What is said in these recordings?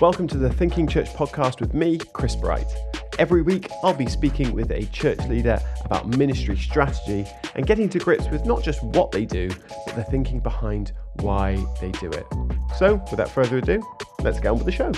Welcome to the Thinking Church podcast with me, Chris Bright. Every week, I'll be speaking with a church leader about ministry strategy and getting to grips with not just what they do, but the thinking behind why they do it. So, without further ado, let's get on with the show.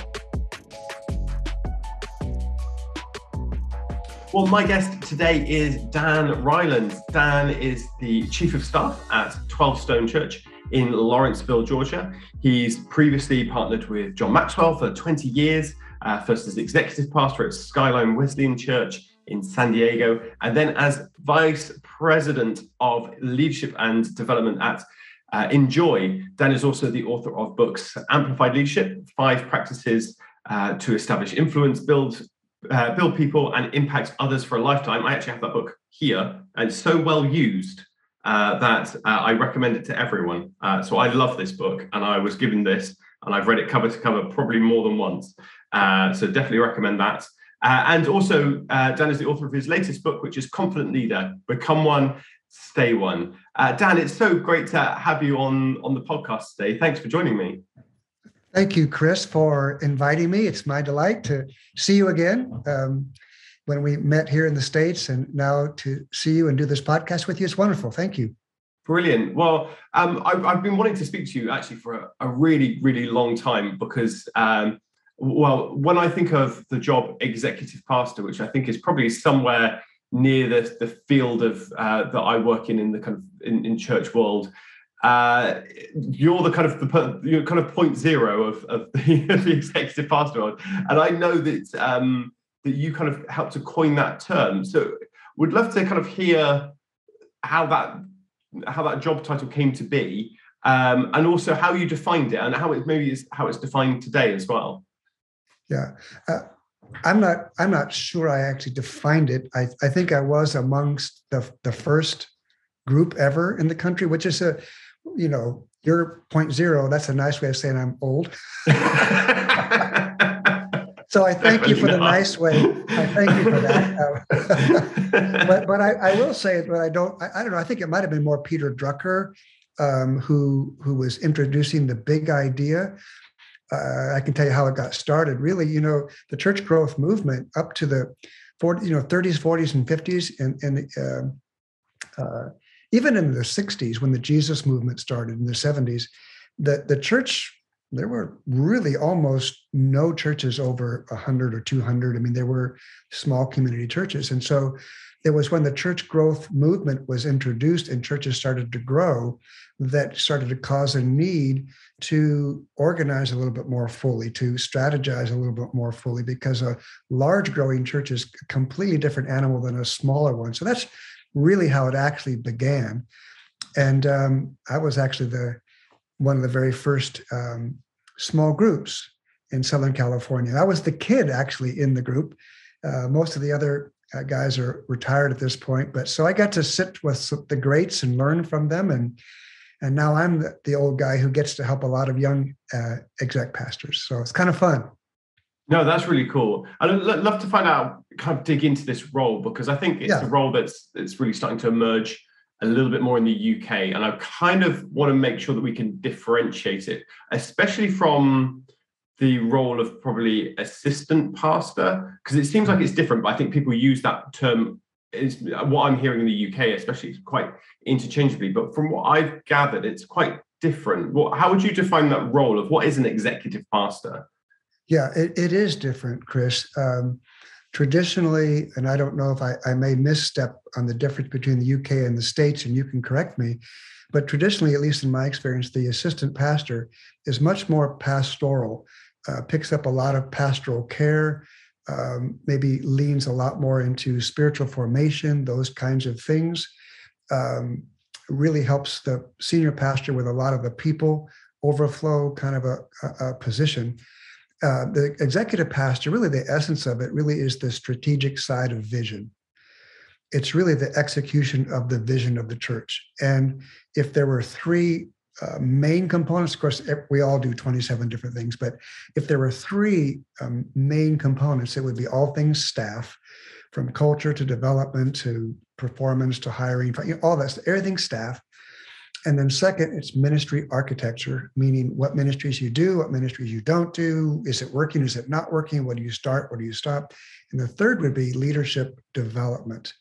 Well, my guest today is Dan Reiland. Dan is the Chief of Staff at 12Stone Church in Lawrenceville, Georgia. He's previously partnered with John Maxwell for 20 years, uh, first as executive pastor at Skyline Wesleyan Church in San Diego, and then as vice president of leadership and development at uh, INJOY. Dan is also the author of books Amplified Leadership, Five Practices uh, to Establish Influence, Build uh, build people and impact others for a lifetime. I actually have that book here, and so well used uh, that uh, I recommend it to everyone. Uh, so I love this book, and I was given this, and I've read it cover to cover probably more than once. Uh, so definitely recommend that. Uh, and also, uh, Dan is the author of his latest book, which is Confident Leader: Become One, Stay One. Dan, it's so great to have you on on the podcast today. Thanks for joining me. Thank you, Chris, for inviting me. It's my delight to see you again. Um, when we met here in the States and now to see you and do this podcast with you. It's wonderful. Thank you. Brilliant. Well, um, I, have been wanting to speak to you actually for a, a really, really long time because, um, well, when I think of the job executive pastor, which I think is probably somewhere near the, the field of uh, that I work in in the kind of in, in church world, uh, you're the kind of the you're kind of point zero of, of the, the executive pastor, and I know that um, that you kind of helped to coin that term. So we'd love to kind of hear how that how that job title came to be, um, and also how you defined it, and how it maybe is how it's defined today as well. Yeah, uh, I'm not I'm not sure I actually defined it. I I think I was amongst the the first group ever in the country, which is a you know your point zero. That's a nice way of saying I'm old. So I thank you for the nice way. I thank you for that. but but I, I, will say but I don't. I, I, don't know. I think it might have been more Peter Drucker um, who who was introducing the big idea. Uh, I can tell you how it got started. Really, you know, the church growth movement up to the 40, you know, 30s, 40s, and 50s, and and uh, uh, even in the 60s when the Jesus movement started in the 70s, the the church there were really almost no churches over 100 or 200 i mean there were small community churches. And so it was when the church growth movement was introduced and churches started to grow that started to cause a need to organize a little bit more fully to strategize a little bit more fully because a large growing church is a completely different animal than a smaller one. So that's really how it actually began. And um, i was actually the one of the very first um, small groups in Southern California. I was the kid actually in the group. Uh, most of the other uh, guys are retired at this point, but so I got to sit with the greats and learn from them, and and now I'm the, the old guy who gets to help a lot of young uh, exec pastors. So it's kind of fun. No, that's really cool. I'd love to find out, kind of dig into this role because I think it's yeah. a role that's that's really starting to emerge a little bit more in the UK. And I kind of want to make sure that we can differentiate it, especially from the role of probably assistant pastor, because it seems like it's different, but I think people use that term is what I'm hearing in the UK, especially quite interchangeably. But from what I've gathered, it's quite different. What, how would you define that role of what is an executive pastor? Yeah, it, it is different, Chris. Um, traditionally, and I don't know if I, I may misstep on the difference between the UK and the States, and you can correct me, but traditionally, at least in my experience, the assistant pastor is much more pastoral, uh, picks up a lot of pastoral care, um, maybe leans a lot more into spiritual formation, those kinds of things. Um, really helps the senior pastor with a lot of the people overflow kind of a, a, a position. Uh, the executive pastor, really the essence of it, really is the strategic side of vision. It's really the execution of the vision of the church. And if there were three uh, main components, of course, we all do 27 different things, but if there were three um, main components, it would be all things staff, from culture to development to performance to hiring, all that, everything staff. And then second, it's ministry architecture, meaning what ministries you do, what ministries you don't do. Is it working? Is it not working? What do you start? What do you stop? And the third would be leadership development.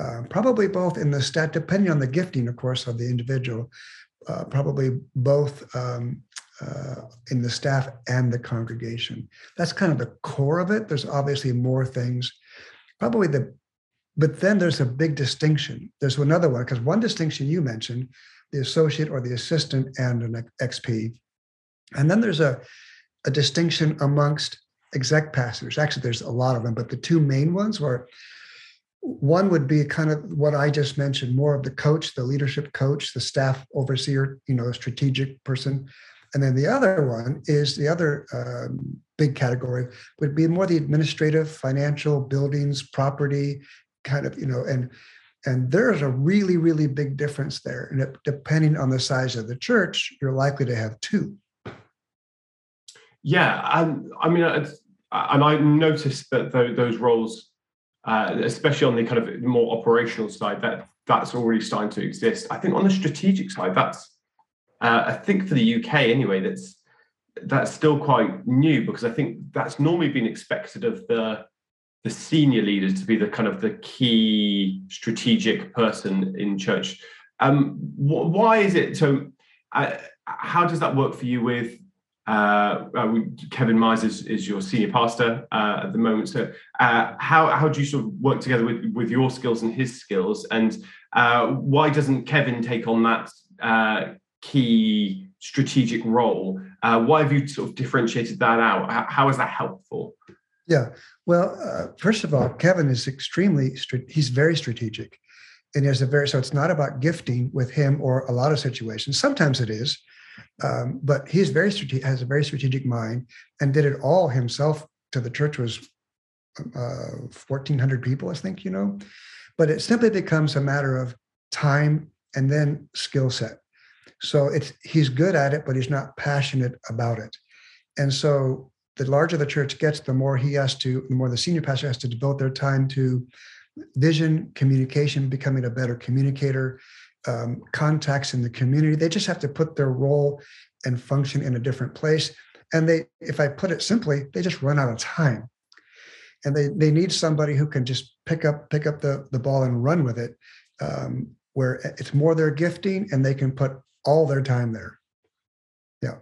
Uh, probably both in the stat, depending on the gifting, of course, of the individual, uh, probably both um, uh, in the staff and the congregation. That's kind of the core of it. There's obviously more things. Probably the, but then there's a big distinction. There's another one because one distinction you mentioned, the associate or the assistant and an XP, and then there's a a distinction amongst exec pastors. Actually, there's a lot of them, but the two main ones were one would be kind of what I just mentioned, more of the coach, the leadership coach, the staff overseer, you know, strategic person. And then the other one is the other um, big category would be more the administrative, financial, buildings, property, kind of, you know, and and there's a really, really big difference there. And depending on the size of the church, you're likely to have two. Yeah, and I mean, and I noticed that those roles uh, especially on the kind of more operational side, that that's already starting to exist. I think on the strategic side, that's uh, I think for the UK anyway, that's that's still quite new because I think that's normally been expected of the the senior leaders to be the kind of the key strategic person in church. Um, wh- why is it so? Uh, how does that work for you with uh, uh, Kevin Myers is, is, your senior pastor uh, at the moment. So, uh, how how do you sort of work together with with your skills and his skills? And uh, why doesn't Kevin take on that uh, key strategic role? why have you sort of differentiated that out? How, how is that helpful? Yeah. Well, first of all, Kevin is extremely he's very strategic, and there's a very so it's not about gifting with him or a lot of situations. Sometimes it is um, but he's very has a very strategic mind, and did it all himself. To the church was uh, 1,400 people, I think, you know. But it simply becomes a matter of time and then skill set. So it's he's good at it, but he's not passionate about it. And so the larger the church gets, the more he has to, the more the senior pastor has to devote their time to vision, communication, becoming a better communicator, um, contacts in the community. They just have to put their role and function in a different place. And they, if I put it simply, they just run out of time. And they they need somebody who can just pick up pick up the the ball and run with it, um, where it's more their gifting and they can put all their time there. Yeah.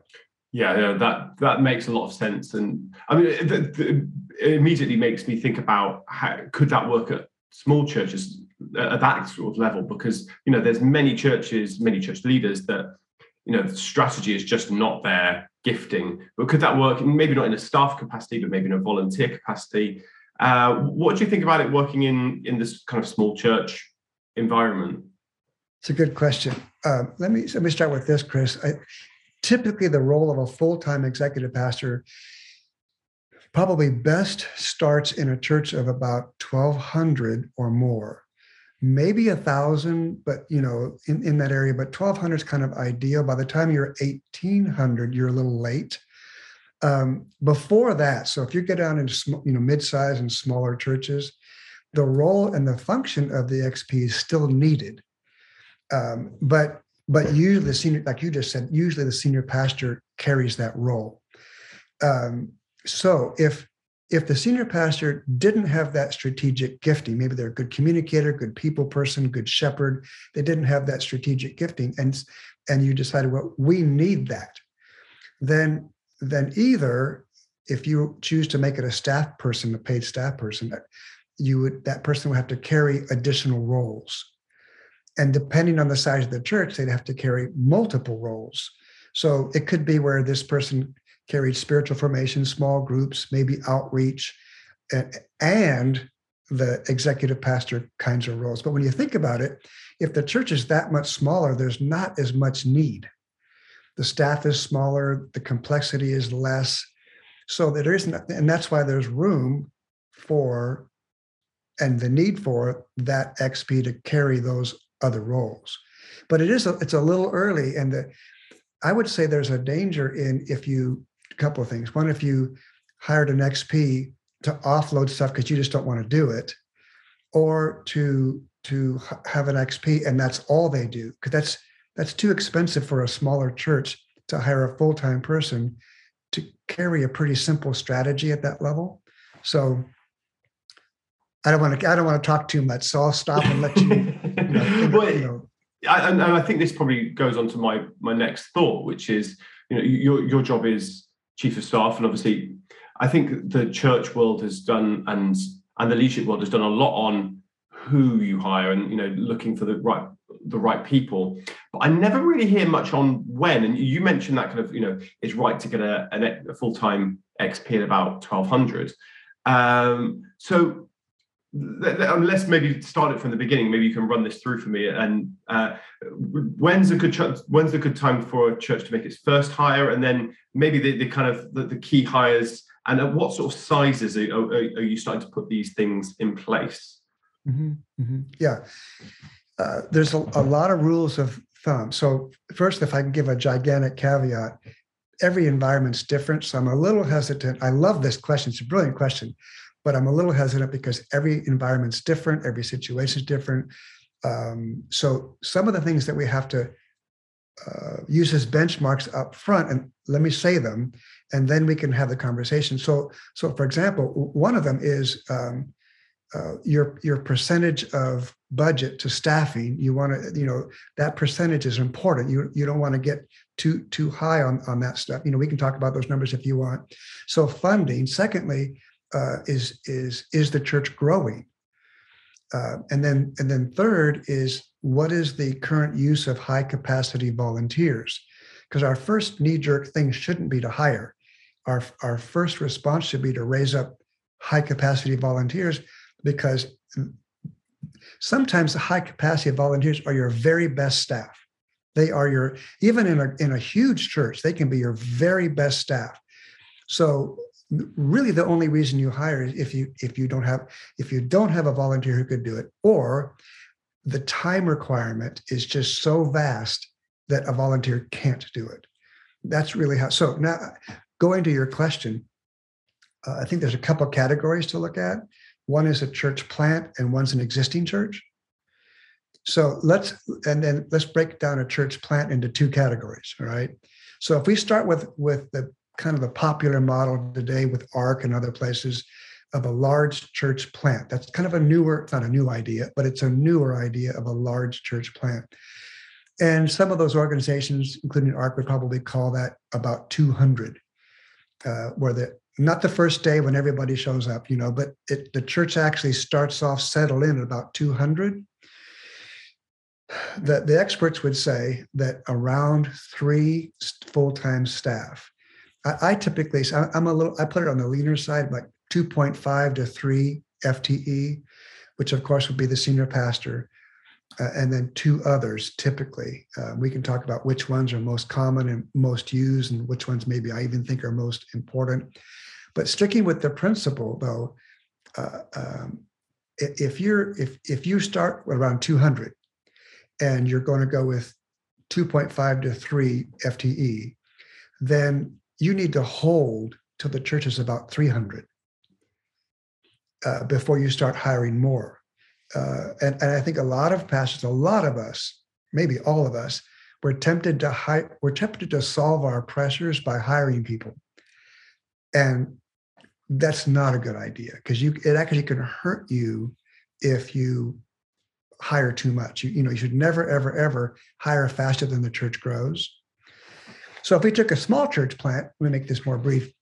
Yeah, yeah, that that makes a lot of sense, and I mean, it, it, immediately makes me think about how could that work at small churches at that sort of level? Because you know there's many churches many church leaders that you know strategy is just not their gifting. But could that work maybe not in a staff capacity but maybe in a volunteer capacity? Uh, what do you think about it working in in this kind of small church environment? It's a good question. Uh, let me let me start with this chris. I, typically the role of a full-time executive pastor probably best starts in a church of about 1200 or more. Maybe a thousand but you know in, in that area but 1200 is kind of ideal. By the time you're 1800 you're a little late. Um, before that so if you get down into sm- you know mid-sized and smaller churches the role and the function of the xp is still needed. Um, but but usually the senior like you just said usually the senior pastor carries that role um, so if if the senior pastor didn't have that strategic gifting, maybe they're a good communicator, good people person, good shepherd, they didn't have that strategic gifting, and and you decided, well, we need that, then then either if you choose to make it a staff person, a paid staff person, you would that person would have to carry additional roles. And depending on the size of the church, they'd have to carry multiple roles. So it could be where this person carried spiritual formation, small groups, maybe outreach, and, the executive pastor kinds of roles. But when you think about it, if the church is that much smaller, there's not as much need. The staff is smaller, the complexity is less. So there isn't, and that's why there's room for and the need for that XP to carry those other roles. But it is a, it's a little early, and the, I would say there's a danger in if you a couple of things. One, if you hired an XP to offload stuff because you just don't want to do it, or to to have an XP and that's all they do because that's that's too expensive for a smaller church to hire a full-time person to carry a pretty simple strategy at that level. So I don't want to I don't want to talk too much, so I'll stop and let you. you, know, well, you know. I, and I think this probably goes on to my my next thought, which is you know your your job is chief of staff, and obviously I think the church world has done and and the leadership world has done a lot on who you hire and you know looking for the right the right people but i never really hear much on when and you mentioned that kind of you know it's right to get a, a full-time xp at about 1200 um, so let's maybe start it from the beginning. Maybe you can run this through for me. And uh, when's a good ch- when's a good time for a church to make its first hire? And then maybe the, the kind of the, the key hires. And at what sort of sizes are, are, are you starting to put these things in place? Mm-hmm, mm-hmm. yeah. Uh, there's a, a lot of rules of thumb. So first if i can give a gigantic caveat every environment's different. So i'm a little hesitant. I love this question. It's a brilliant question but I'm a little hesitant because every environment's different, every situation's different. Um, so some of the things that we have to uh, use as benchmarks up front, and let me say them, and then we can have the conversation. So, so for example, one of them is um, uh, your your percentage of budget to staffing. You want to, you know, that percentage is important. You you don't want to get too too high on on that stuff. You know, we can talk about those numbers if you want. So funding. Secondly, uh, is is is the church growing? Uh, and then and then third is what is the current use of high capacity volunteers? Because our first knee jerk thing shouldn't be to hire. Our our first response should be to raise up high capacity volunteers because sometimes the high capacity volunteers are your very best staff. They are your even in a in a huge church, they can be your very best staff. So really the only reason you hire is if you if you don't have if you don't have a volunteer who could do it or the time requirement is just so vast that a volunteer can't do it. That's really how so now going to your question uh, i think there's a couple categories to look at. One is a church plant and one's an existing church. So let's and then let's break down a church plant into two categories all right? So if we start with with the kind of the popular model today with ARC and other places of a large church plant. That's kind of a newer, it's not a new idea, but it's a newer idea of a large church plant. And some of those organizations, including ARC, would probably call that about 200, uh, where the not the first day when everybody shows up, you know, but it, the church actually starts off settled in at about 200. The, the experts would say that around three full-time staff I, I typically, I'm a little, I put it on the leaner side, like 2.5 to 3 FTE, which of course would be the senior pastor, uh, and then two others typically. Uh, we can talk about which ones are most common and most used, and which ones maybe I even think are most important. But sticking with the principle, though, uh, um, if you're if if you start around 200 and you're going to go with 2.5 to 3 FTE, then you need to hold till the church is about 300 uh, before you start hiring more. Uh, and, and I think a lot of pastors, a lot of us, maybe all of us, we're tempted to hire, we're tempted to solve our pressures by hiring people. And that's not a good idea because you it actually can hurt you if you hire too much. You, you know, you should never, ever, ever hire faster than the church grows. So if we took a small church plant, let me make this more brief.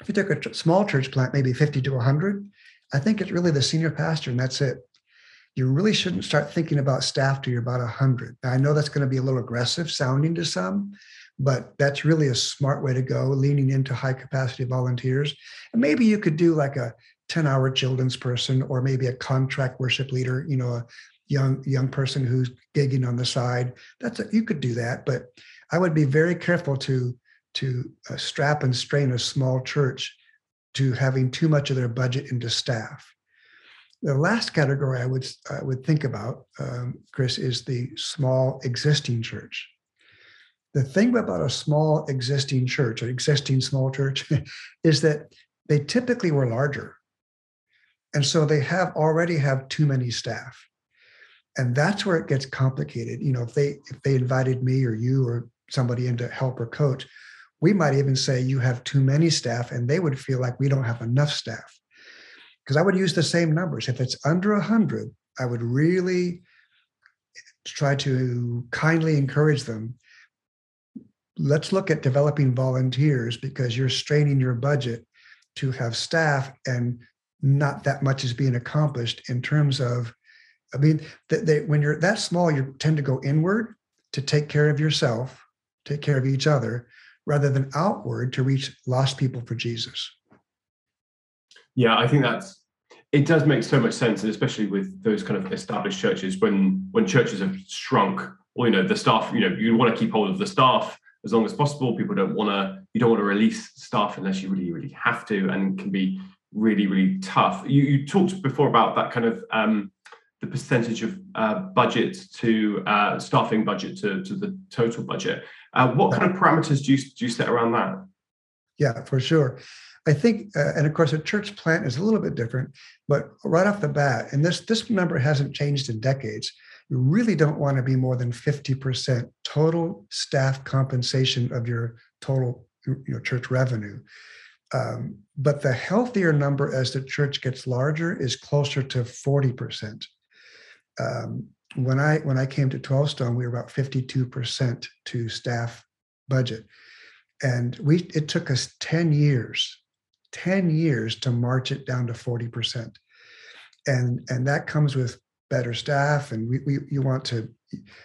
If we took a small church plant, maybe 50 to 100, I think it's really the senior pastor and that's it. You really shouldn't start thinking about staff till you're about 100. Now, I know that's going to be a little aggressive sounding to some, but that's really a smart way to go, leaning into high capacity volunteers. And maybe you could do like a 10 hour children's person or maybe a contract worship leader, you know, a young young person who's gigging on the side. That's a, you could do that, but I would be very careful to to uh, strap and strain a small church to having too much of their budget into staff. The last category I would I would think about, um, Chris, is the small existing church. The thing about a small existing church, an existing small church, is that they typically were larger, and so they have already have too many staff. and that's where it gets complicated you know if they if they invited me or you or somebody in to help or coach we might even say you have too many staff and they would feel like we don't have enough staff. Because i would use the same numbers. If it's under 100 i would really try to kindly encourage them let's look at developing volunteers because you're straining your budget to have staff and not that much is being accomplished in terms of i mean they, they, when you're that small you tend to go inward to take care of yourself take care of each other rather than outward to reach lost people for jesus. Yeah i think that's it does make so much sense and especially with those kind of established churches when when churches have shrunk or you know the staff you know you want to keep hold of the staff as long as possible. People don't want to you don't want to release staff unless you really really have to and can be really really tough. You, you talked before about that kind of um, the percentage of uh, budget to uh, staffing budget to, to the total budget uh, what kind of parameters do you, do you set around that yeah for sure I think, uh, and of course, a church plant is a little bit different, but right off the bat, and this this number hasn't changed in decades. You really don't want to be more than fifty percent total staff compensation of your total you know, church revenue. Um, but the healthier number as the church gets larger is closer to forty percent. Um, when I when I came to 12Stone, we were about 52% to staff budget. And we it took us 10 years 10 years to march it down to 40%. And, and that comes with better staff. And we, we you want to,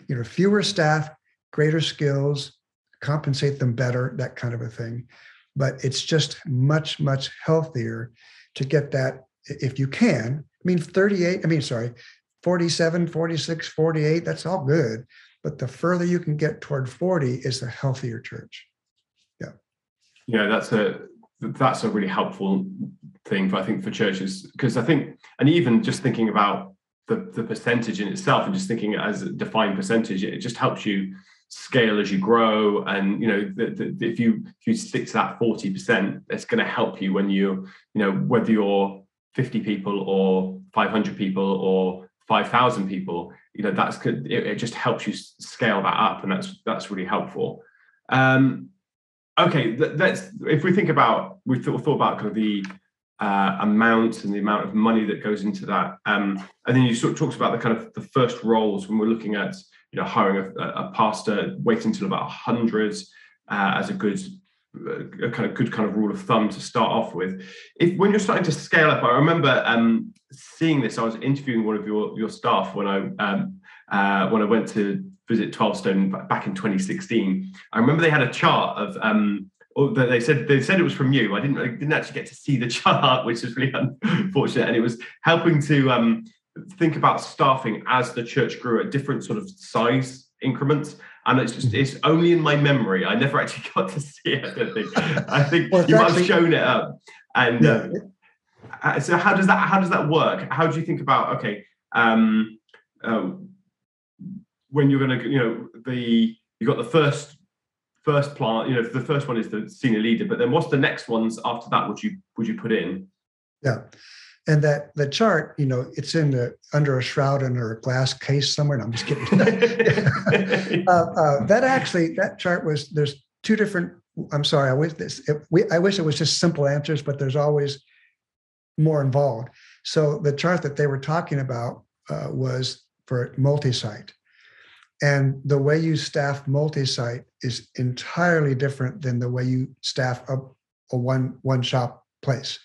you know, fewer staff, greater skills, compensate them better, that kind of a thing. But it's just much, much healthier to get that if you can. I mean, 38, I mean, sorry, 47, 46, 48, that's all good. But the further you can get toward 40 is the healthier church. Yeah. Yeah, that's a that's a really helpful thing for I think for churches because I think and even just thinking about the the percentage in itself and just thinking as a defined percentage it just helps you scale as you grow and you know the, the, if you if you stick to that 40% it's going to help you when you you know whether you're 50 people or 500 people or 5000 people you know that's good it, it, just helps you scale that up and that's that's really helpful. Um okay let's if we think about we thought, thought about kind of the uh, amount and the amount of money that goes into that um, and then you sort of talked about the kind of the first roles when we're looking at you know hiring a, a pastor waiting until about 100 uh, as a good a kind of good kind of rule of thumb to start off with. If when you're starting to scale up i remember um, seeing this i was interviewing one of your your staff when i um, uh, when i went to visit 12Stone back in 2016, I remember they had a chart of um, they said they said it was from you. I didn't I didn't actually get to see the chart, which is really unfortunate. And it was helping to um, think about staffing as the church grew at different sort of size increments. And it's just it's only in my memory. I never actually got to see it. I don't think. I think well, you might have shown it up. And yeah. uh, so how does that how does that work? How do you think about okay? Um, uh, when you're going to, you know, the you got the first first plant, you know, the first one is the senior leader, but then what's the next ones after that? Would you would you put in? Yeah, and that the chart, you know, it's in the under a shroud under a glass case somewhere. No, I'm just kidding. uh, uh, that actually, that chart was there's two different. I'm sorry, I wish this. It, we, I wish it was just simple answers, but there's always more involved. So the chart that they were talking about uh, was for multi-site. And the way you staff multi-site is entirely different than the way you staff a, a one one shop place.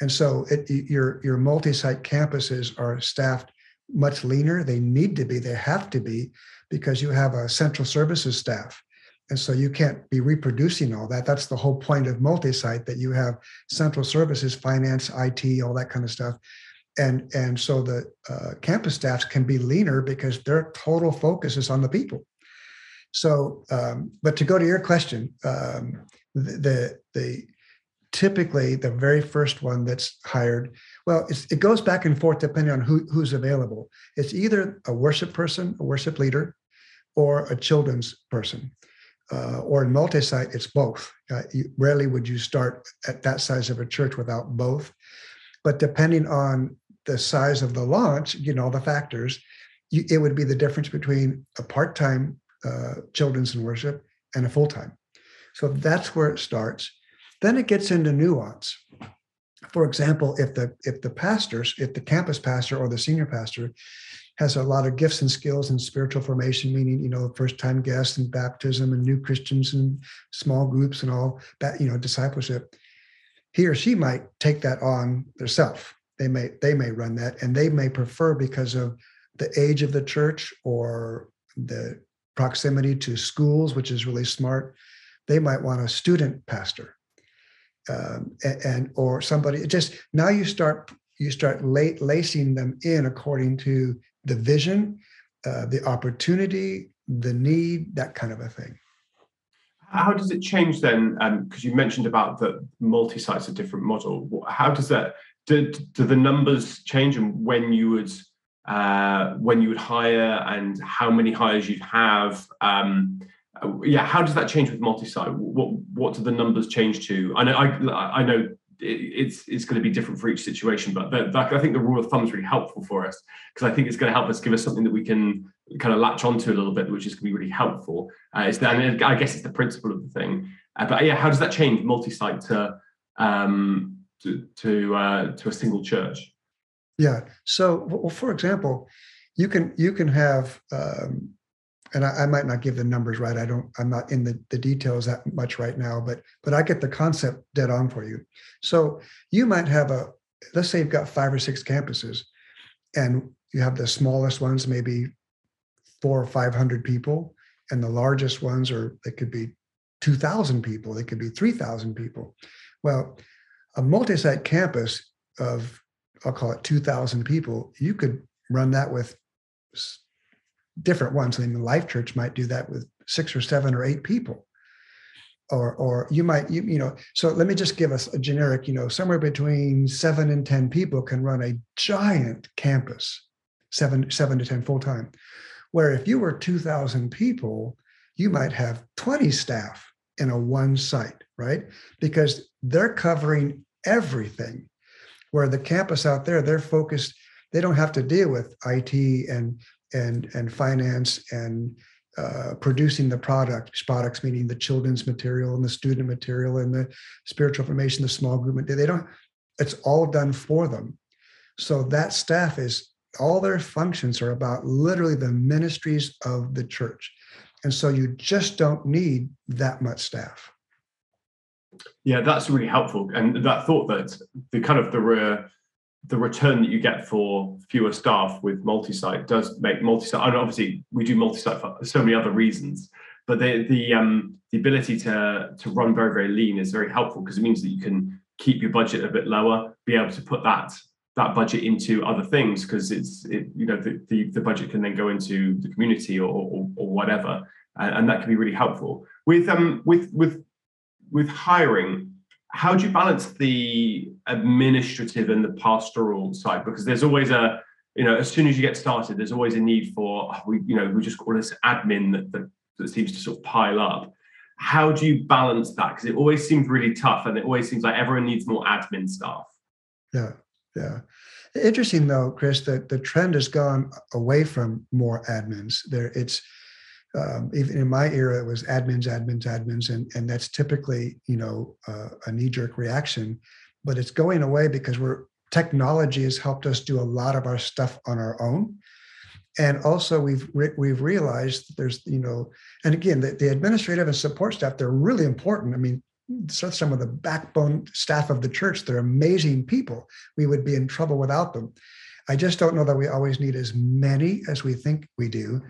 And so it, your your multi-site campuses are staffed much leaner. They need to be. They have to be because you have a central services staff. And so you can't be reproducing all that. That's the whole point of multi-site that you have central services, finance, IT, all that kind of stuff. And and so the uh, campus staffs can be leaner because their total focus is on the people. So um, but to go to your question um, the, the, the typically the very first one that's hired well it goes back and forth depending on who, who's available. It's either a worship person a worship leader or a children's person uh, or in multi-site it's both uh, you, rarely would you start at that size of a church without both but depending on the size of the launch, you know, the factors, you, it would be the difference between a part-time uh, children's and worship and a full-time. So that's where it starts. Then it gets into nuance. For example, if the if the pastors, if the campus pastor or the senior pastor has a lot of gifts and skills in spiritual formation, meaning you know first time guests and baptism and new Christians and small groups and all that you know discipleship. He or she might take that on themselves. They may they may run that, and they may prefer because of the age of the church or the proximity to schools, which is really smart. They might want a student pastor, um, and, and, or somebody. Just now you start you start late lacing them in according to the vision, uh, the opportunity, the need, that kind of a thing. How does it change then? Because um, you mentioned about the multi-site's a different model. How does that? Do, do the numbers change and when you would uh, when you would hire and how many hires you'd have? Um, yeah, how does that change with multi-site? What what do the numbers change to? I know I I know it's it's going to be different for each situation. But the, the, I think the rule of thumb is really helpful for us because I think it's going to help us give us something that we can kind of latch onto a little bit, which is going to be really helpful. Uh, it's the, I guess it's the principle of the thing. Uh, but yeah, how does that change multi-site to um, to to, uh, to a single church? Yeah. So, well, for example, you can you can have um, and I, I, might not give the numbers right. I don't, I'm not in the, the details that much right now, but but I get the concept dead on for you. So you might have a, let's say you've got five or six campuses, and you have the smallest ones, maybe four or five hundred people, and the largest ones are they could be two thousand people, they could be three thousand people. Well, a multi-site campus of I'll call it two thousand people, you could run that with different ones. I mean, Life Church might do that with six or seven or eight people. Or, or you might, you, you know, so let me just give us a generic, you know, somewhere between seven and 10 people can run a giant campus, seven, seven to 10 full time. Where if you were 2,000 people, you might have 20 staff in a one site, right? Because they're covering everything. Where the campus out there, they're focused, they don't have to deal with IT and and and finance and uh, producing the product, products meaning the children's material and the student material and the spiritual formation, the small group. They don't. It's all done for them. So that staff is all their functions are about literally the ministries of the church, and so you just don't need that much staff. Yeah, that's really helpful, and that thought that the kind of the the return that you get for fewer staff with multi-site does make multi-site. And obviously, we do multi-site for so many other reasons, but the the um, the ability to to run very very lean is very helpful because it means that you can keep your budget a bit lower, be able to put that that budget into other things because it's it, you know the, the, the budget can then go into the community or or, or whatever, and, and that can be really helpful with um with with with hiring how do you balance the administrative and the pastoral side? Because there's always a, you know, as soon as you get started, there's always a need for, oh, we, you know, we just call this admin that, that, that seems to sort of pile up. How do you balance that? Because it always seems really tough and it always seems like everyone needs more admin staff. Yeah, yeah. Interesting though, Chris, that the trend has gone away from more admins. There, it's um, even in my era, it was admins, admins, admins, and and that's typically you know uh, a knee jerk reaction, but it's going away because we're technology has helped us do a lot of our stuff on our own, and also we've re- we've realized there's you know, and again the, the administrative and support staff they're really important. I mean, some of the backbone staff of the church they're amazing people. We would be in trouble without them. I just don't know that we always need as many as we think we do.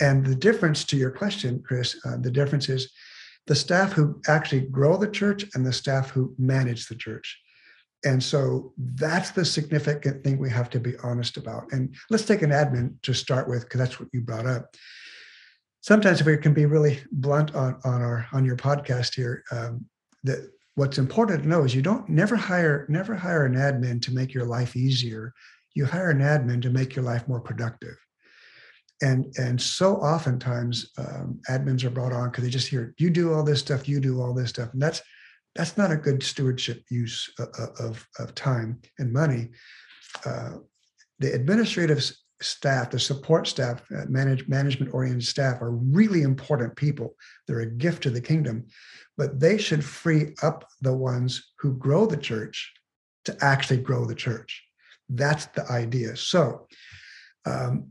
And the difference to your question, Chris, uh, the difference is the staff who actually grow the church and the staff who manage the church. And so that's the significant thing we have to be honest about. And let's take an admin to start with, because that's what you brought up. Sometimes if we can be really blunt on, on our on your podcast here, um, that what's important to know is you don't never hire never hire an admin to make your life easier you hire an admin to make your life more productive. And, and so oftentimes um, admins are brought on because they just hear you do all this stuff, you do all this stuff, and that's that's not a good stewardship use of, of, of time and money. Uh, the administrative staff, the support staff, uh, manage, management oriented staff are really important people. They're a gift to the kingdom, but they should free up the ones who grow the church to actually grow the church. That's the idea. So um,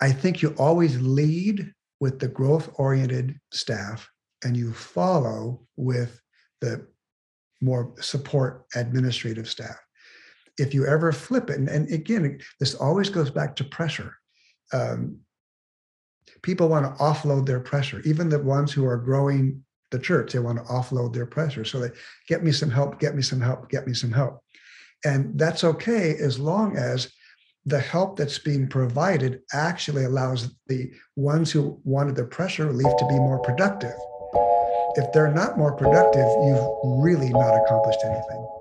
I think you always lead with the growth oriented staff and you follow with the more support administrative staff. If you ever flip it, and, and again, this always goes back to pressure. Um, people want to offload their pressure, even the ones who are growing the church, they want to offload their pressure. So they get me some help, get me some help, get me some help. And that's okay as long as the help that's being provided actually allows the ones who wanted the pressure relief to be more productive. If they're not more productive, you've really not accomplished anything.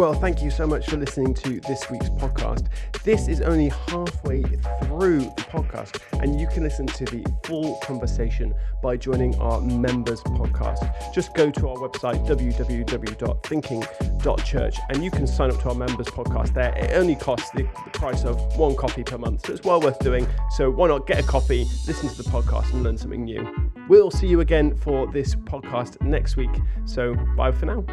Well, thank you so much for listening to this week's podcast. This is only halfway through the podcast, and you can listen to the full conversation by joining our members podcast. Just go to our website, www.thinking.church, and you can sign up to our members podcast there. It only costs the, the price of one coffee per month, so it's well worth doing. So why not get a coffee, listen to the podcast, and learn something new? We'll see you again for this podcast next week. So bye for now.